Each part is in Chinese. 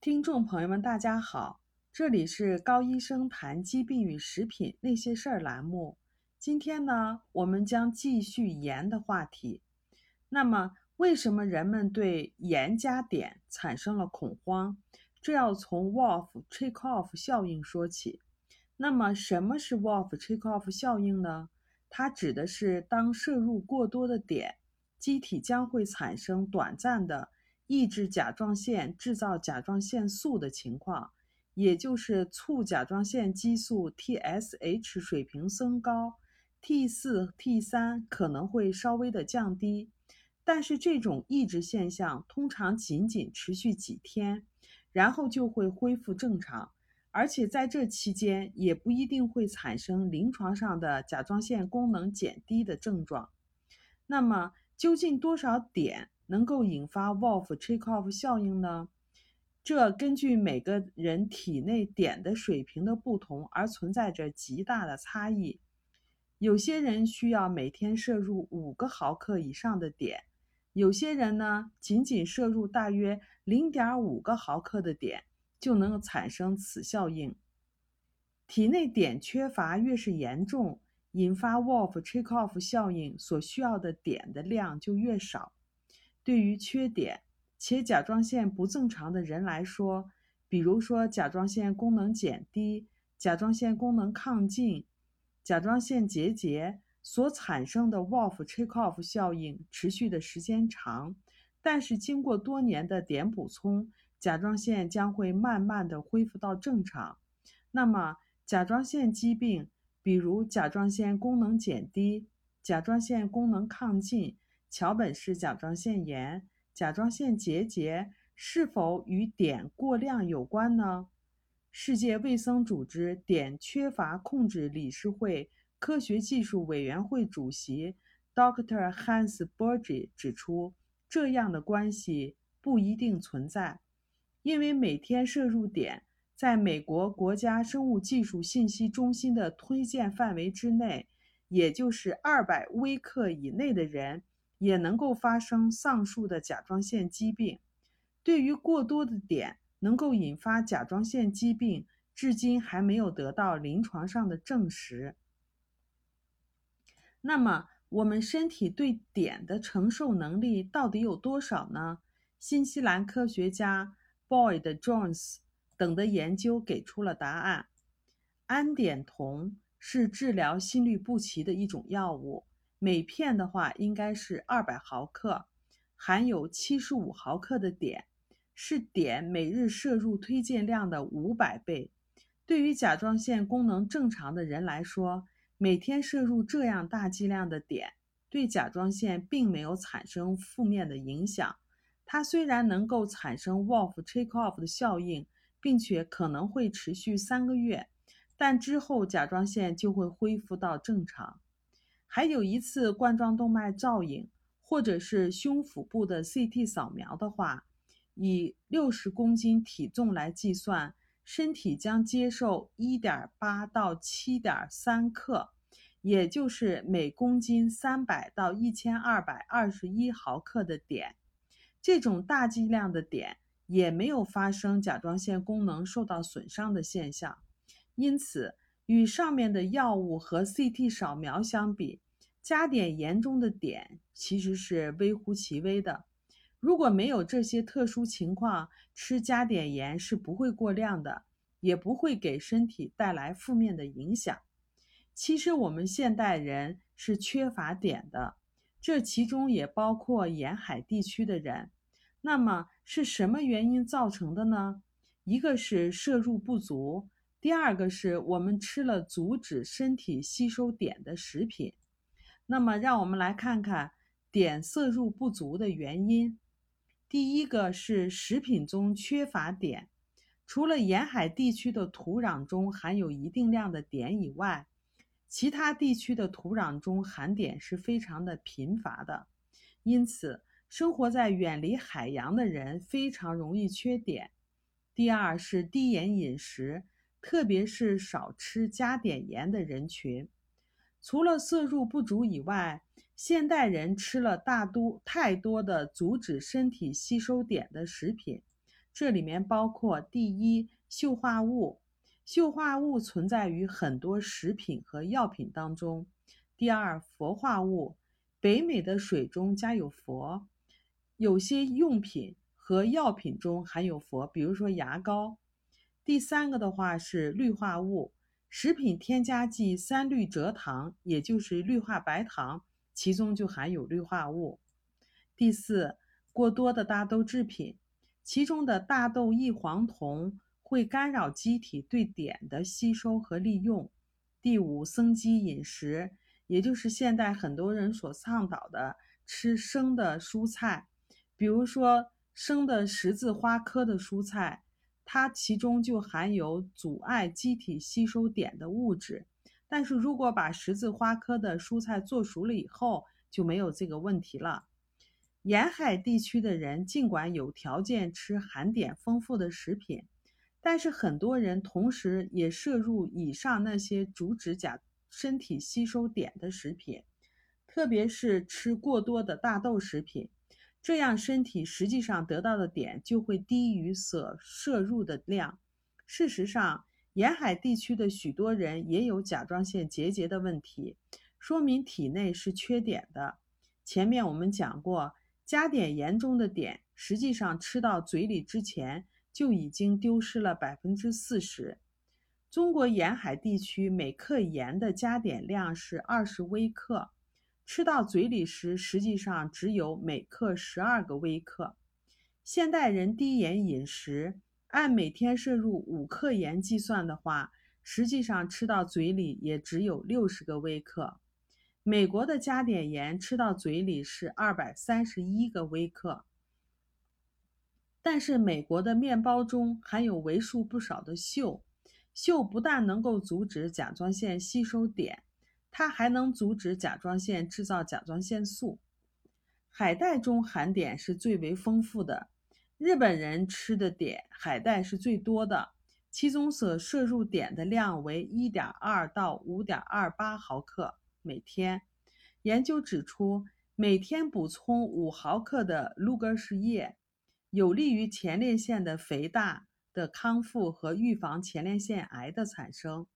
听众朋友们，大家好，这里是高医生谈疾病与食品那些事儿栏目。今天呢，我们将继续盐的话题。那么，为什么人们对盐加碘产生了恐慌？这要从 Wolff-Chaikoff 效应说起。那么，什么是 Wolff-Chaikoff 效应呢？它指的是当摄入过多的碘，机体将会产生短暂的。抑制甲状腺制造甲状腺素的情况，也就是促甲状腺激素 TSH 水平升高，T 四 T 三可能会稍微的降低，但是这种抑制现象通常仅仅持续几天，然后就会恢复正常，而且在这期间也不一定会产生临床上的甲状腺功能减低的症状。那么究竟多少点？能够引发 Wolff-Chaikoff 效应呢？这根据每个人体内碘的水平的不同而存在着极大的差异。有些人需要每天摄入五个毫克以上的碘，有些人呢，仅仅摄入大约零点五个毫克的碘就能产生此效应。体内碘缺乏越是严重，引发 Wolff-Chaikoff 效应所需要的碘的量就越少。对于缺碘且甲状腺不正常的人来说，比如说甲状腺功能减低、甲状腺功能亢进、甲状腺结节所产生的 Wolff-Chaikoff 效应持续的时间长，但是经过多年的碘补充，甲状腺将会慢慢的恢复到正常。那么甲状腺疾病，比如甲状腺功能减低、甲状腺功能亢进。桥本氏甲状腺炎、甲状腺结节是否与碘过量有关呢？世界卫生组织碘缺乏控制理事会科学技术委员会主席 Dr. Hans Borge 指出，这样的关系不一定存在，因为每天摄入碘在美国国家生物技术信息中心的推荐范围之内，也就是二百微克以内的人。也能够发生上述的甲状腺疾病。对于过多的碘能够引发甲状腺疾病，至今还没有得到临床上的证实。那么，我们身体对碘的承受能力到底有多少呢？新西兰科学家 Boyd Jones 等的研究给出了答案：氨碘酮是治疗心律不齐的一种药物。每片的话应该是二百毫克，含有七十五毫克的碘，是碘每日摄入推荐量的五百倍。对于甲状腺功能正常的人来说，每天摄入这样大剂量的碘，对甲状腺并没有产生负面的影响。它虽然能够产生 Wolff-Chaikoff 的效应，并且可能会持续三个月，但之后甲状腺就会恢复到正常。还有一次冠状动脉造影，或者是胸腹部的 CT 扫描的话，以六十公斤体重来计算，身体将接受一点八到七点三克，也就是每公斤三百到一千二百二十一毫克的碘。这种大剂量的碘也没有发生甲状腺功能受到损伤的现象，因此。与上面的药物和 CT 扫描相比，加碘盐中的碘其实是微乎其微的。如果没有这些特殊情况，吃加碘盐是不会过量的，也不会给身体带来负面的影响。其实我们现代人是缺乏碘的，这其中也包括沿海地区的人。那么是什么原因造成的呢？一个是摄入不足。第二个是我们吃了阻止身体吸收碘的食品，那么让我们来看看碘摄入不足的原因。第一个是食品中缺乏碘，除了沿海地区的土壤中含有一定量的碘以外，其他地区的土壤中含碘是非常的贫乏的，因此生活在远离海洋的人非常容易缺碘。第二是低盐饮食。特别是少吃加碘盐的人群，除了摄入不足以外，现代人吃了大多太多的阻止身体吸收碘的食品，这里面包括第一，溴化物，溴化物存在于很多食品和药品当中；第二，氟化物，北美的水中加有氟，有些用品和药品中含有氟，比如说牙膏；第三个的话是氯化物，食品添加剂三氯蔗糖，也就是氯化白糖，其中就含有氯化物；第四，过多的大豆制品。其中的大豆异黄酮会干扰机体对碘的吸收和利用。第五，生机饮食，也就是现代很多人所倡导的吃生的蔬菜，比如说生的十字花科的蔬菜，它其中就含有阻碍机体吸收碘的物质。但是如果把十字花科的蔬菜做熟了以后，就没有这个问题了。沿海地区的人尽管有条件吃含碘丰富的食品，但是很多人同时也摄入以上那些阻止甲身体吸收碘的食品，特别是吃过多的大豆食品，这样身体实际上得到的碘就会低于所摄入的量。事实上，沿海地区的许多人也有甲状腺结节的问题，说明体内是缺碘的。前面我们讲过。加碘盐中的碘，实际上吃到嘴里之前就已经丢失了百分之四十。中国沿海地区每克盐的加碘量是二十微克，吃到嘴里时实际上只有每克十二个微克。现代人低盐饮食，按每天摄入五克盐计算的话，实际上吃到嘴里也只有六十个微克。美国的加碘盐吃到嘴里是二百三十一个微克，但是美国的面包中含有为数不少的溴，溴不但能够阻止甲状腺吸收碘，它还能阻止甲状腺制造甲状腺素。海带中含碘是最为丰富的，日本人吃的碘海带是最多的，其中所摄入碘的量为一点二到五点二八毫克。每天，研究指出，每天补充五毫克的鹿根氏叶，有利于前列腺的肥大的康复和预防前列腺癌的产生。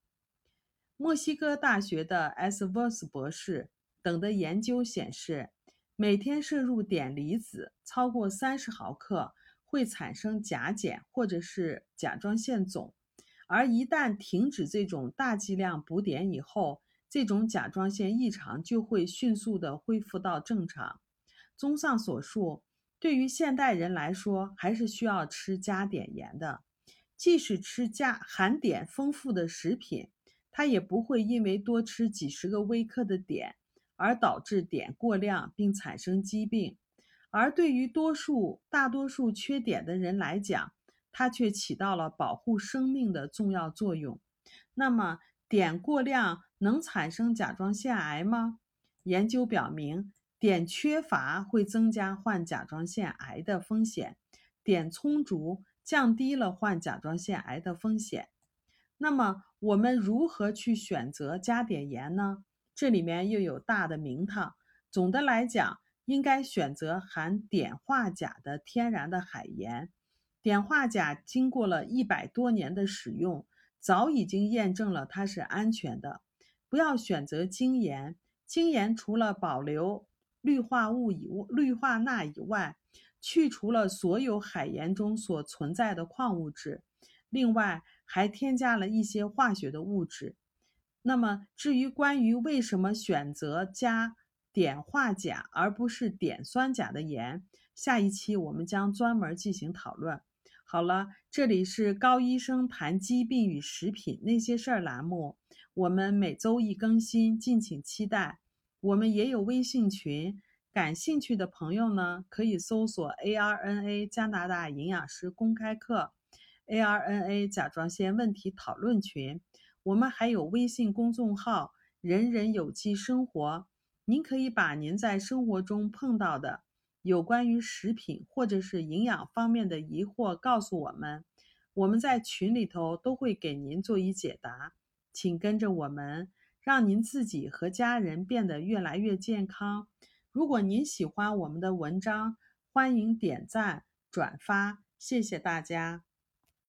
墨西哥大学的 S. v e r s 博士等的研究显示，每天摄入碘离子超过三十毫克会产生甲减或者是甲状腺肿，而一旦停止这种大剂量补碘以后，这种甲状腺异常就会迅速的恢复到正常。综上所述，对于现代人来说，还是需要吃加碘盐的。即使吃加含碘丰富的食品，它也不会因为多吃几十个微克的碘而导致碘过量并产生疾病。而对于多数大多数缺碘的人来讲，它却起到了保护生命的重要作用。那么，碘过量能产生甲状腺癌吗？研究表明，碘缺乏会增加患甲状腺癌的风险，碘充足降低了患甲状腺癌的风险。那么，我们如何去选择加碘盐呢？这里面又有大的名堂。总的来讲，应该选择含碘化钾的天然的海盐。碘化钾经过了一百多年的使用。早已经验证了它是安全的，不要选择精盐。精盐除了保留氯化物以氯化钠以外，去除了所有海盐中所存在的矿物质，另外还添加了一些化学的物质。那么，至于关于为什么选择加碘化钾而不是碘酸钾的盐，下一期我们将专门进行讨论。好了，这里是高医生谈疾病与食品那些事儿栏目，我们每周一更新，敬请期待。我们也有微信群，感兴趣的朋友呢，可以搜索 ARNA 加拿大营养师公开课，ARNA 甲状腺问题讨论群。我们还有微信公众号“人人有机生活”，您可以把您在生活中碰到的。有关于食品或者是营养方面的疑惑，告诉我们，我们在群里头都会给您做一解答。请跟着我们，让您自己和家人变得越来越健康。如果您喜欢我们的文章，欢迎点赞、转发、谢谢大家。